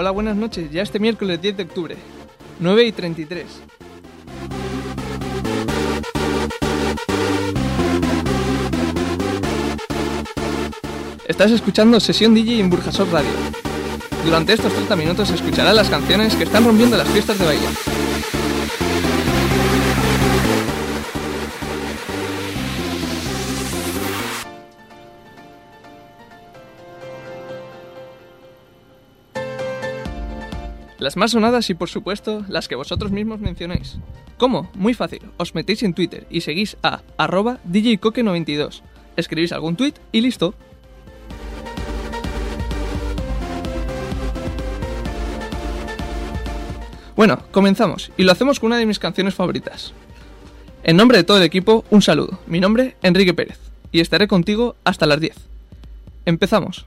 Hola, buenas noches. Ya este miércoles 10 de octubre, 9 y 33. Estás escuchando Sesión DJ en Burjasot Radio. Durante estos 30 minutos escucharás las canciones que están rompiendo las fiestas de Bahía. Más sonadas y por supuesto las que vosotros mismos mencionéis. ¿Cómo? Muy fácil. Os metéis en Twitter y seguís a arroba djcoque92. Escribís algún tweet y listo. Bueno, comenzamos y lo hacemos con una de mis canciones favoritas. En nombre de todo el equipo, un saludo. Mi nombre, Enrique Pérez, y estaré contigo hasta las 10. Empezamos.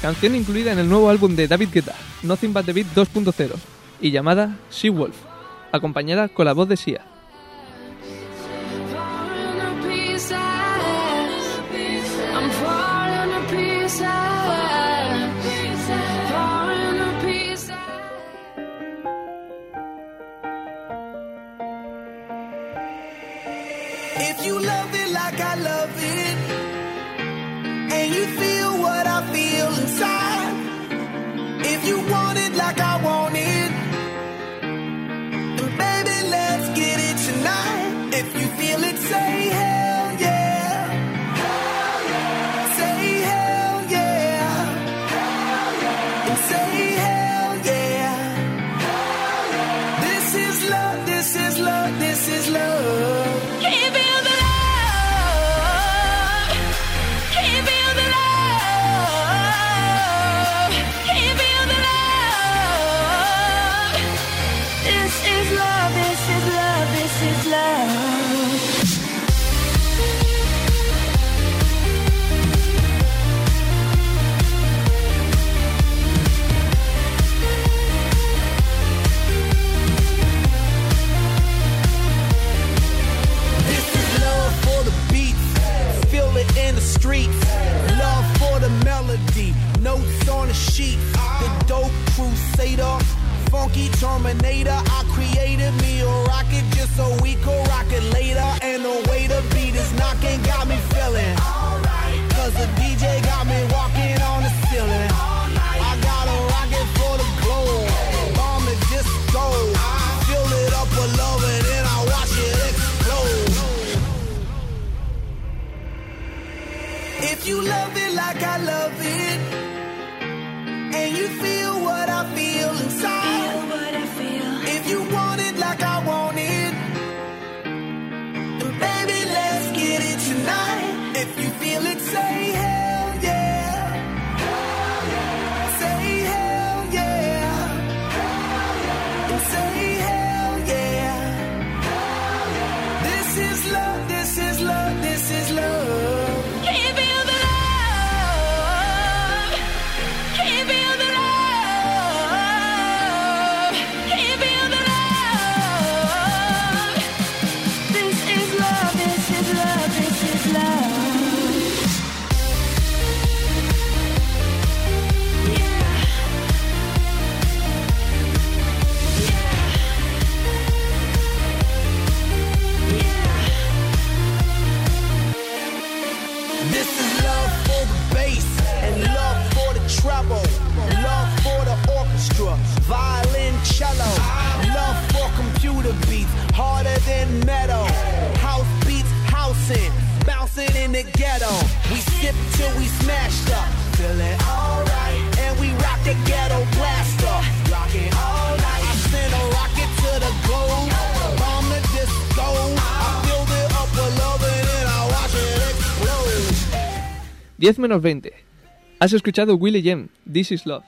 Canción incluida en el nuevo álbum de David Guetta, Nothing But The Beat 2.0, y llamada Sea Wolf, acompañada con la voz de Sia. On the dope crusader, funky terminator. I created me a rocket just so we could rock it later. And the way the beat is knocking got me feeling. Cause the DJ got me walking on the ceiling. I got a rocket for the globe, bomb the disco. Fill it up with love and then I watch it explode. If you love it like I love it, you feel the ghetto. We sip till we smashed up, feeling alright, and we rock the ghetto blaster, rocking all night. I send a rocket to the globe, bomb the disco. I filled it up with love and then I watch it explode. 10 menos 20. Has escuchado Willie Jem, This is Love.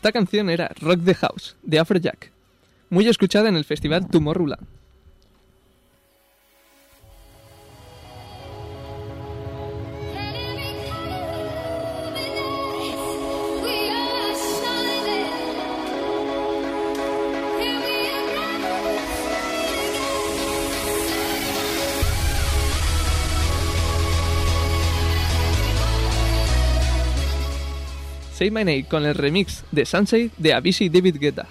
Esta canción era Rock the House, de Afrojack, muy escuchada en el festival Tomorrowland. Say My Name con el remix de Sunshine de Avicii David Guetta.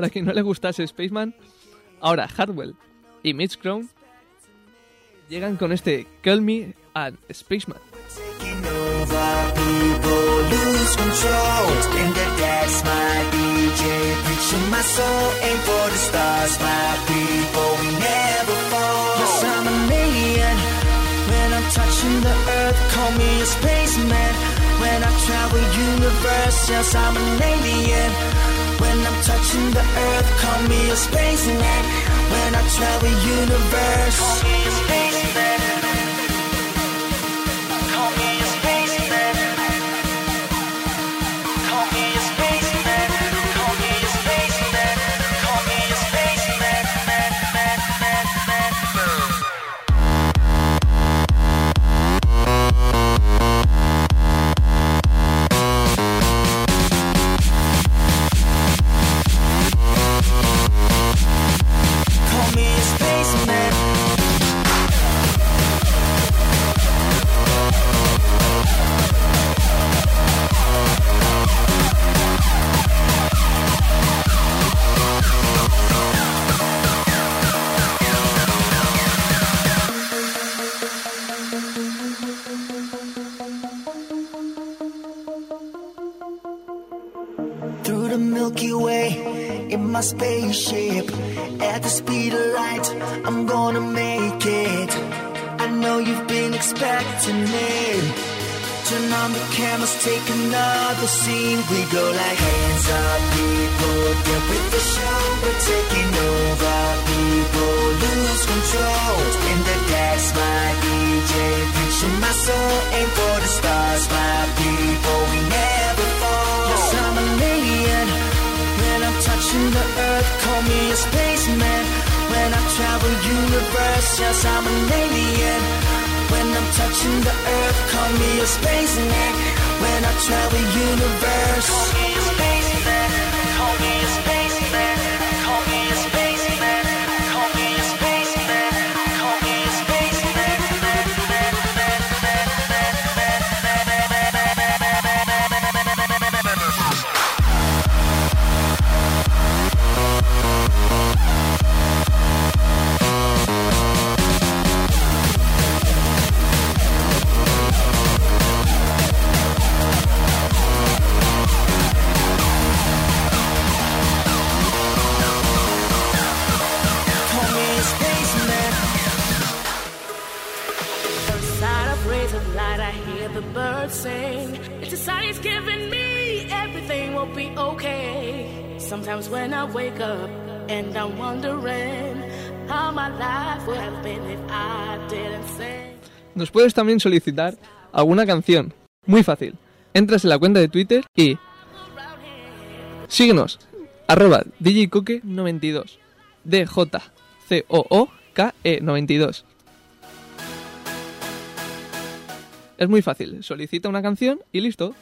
Para quien no le gustase Spaceman, ahora Hardwell y Mitch Crown llegan con este Call Me and Spaceman. Touching the earth, call me a spaceman. When I travel universe, yes, I'm an alien. When I'm touching the earth, call me a spaceman. When I travel universe, light, I'm gonna make it. I know you've been expecting it. Turn on the cameras, take another scene. We go like hands up, people. Get with the show, we're taking over. People lose control. In the dance, my DJ, preaching my soul. Aim for the stars, my people. We never fall. Yes, I'm an alien. When I'm touching the earth, call me a spaceman. When I travel universe, yes, I'm an alien. When I'm touching the earth, call me a space spaceman. When I travel universe, call me a spaceman. Call me a spaceman. Sometimes when I wake up and I'm wondering how my life would have been if I didn't sing. Nos puedes también solicitar alguna canción. Muy fácil. Entras en la cuenta de Twitter y síguenos. Arroba DJCoque92. D-J-C-O-O-K-E 92. Es muy fácil. Solicita una canción y listo.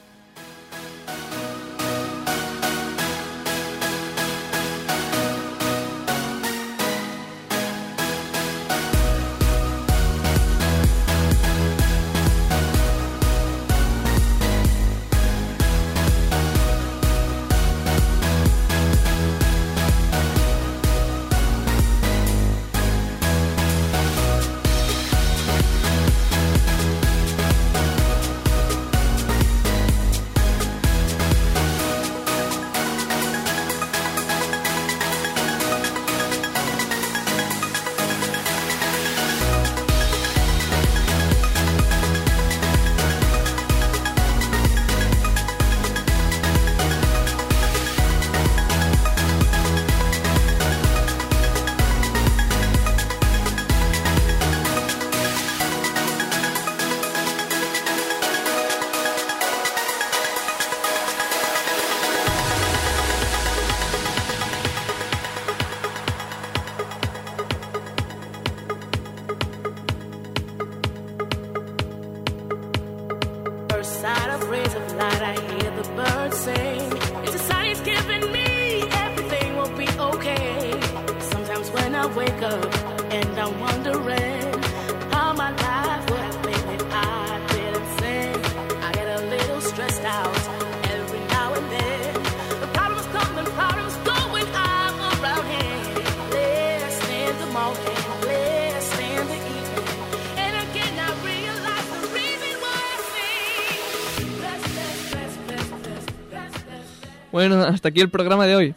Bueno, hasta aquí el programa de hoy.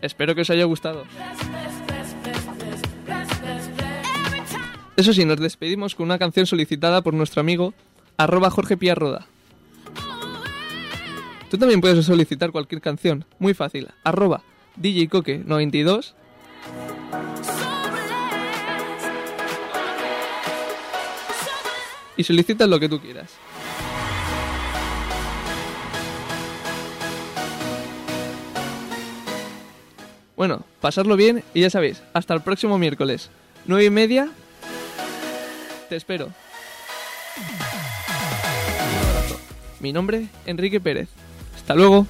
Espero que os haya gustado. Eso sí, nos despedimos con una canción solicitada por nuestro amigo arroba Jorge Piarroda. Tú también puedes solicitar cualquier canción, muy fácil, arroba DJCoque92 y solicitas lo que tú quieras. Bueno, pasarlo bien y ya sabéis, hasta el próximo miércoles, 9 y media. Te espero. Mi nombre, Enrique Pérez. Hasta luego.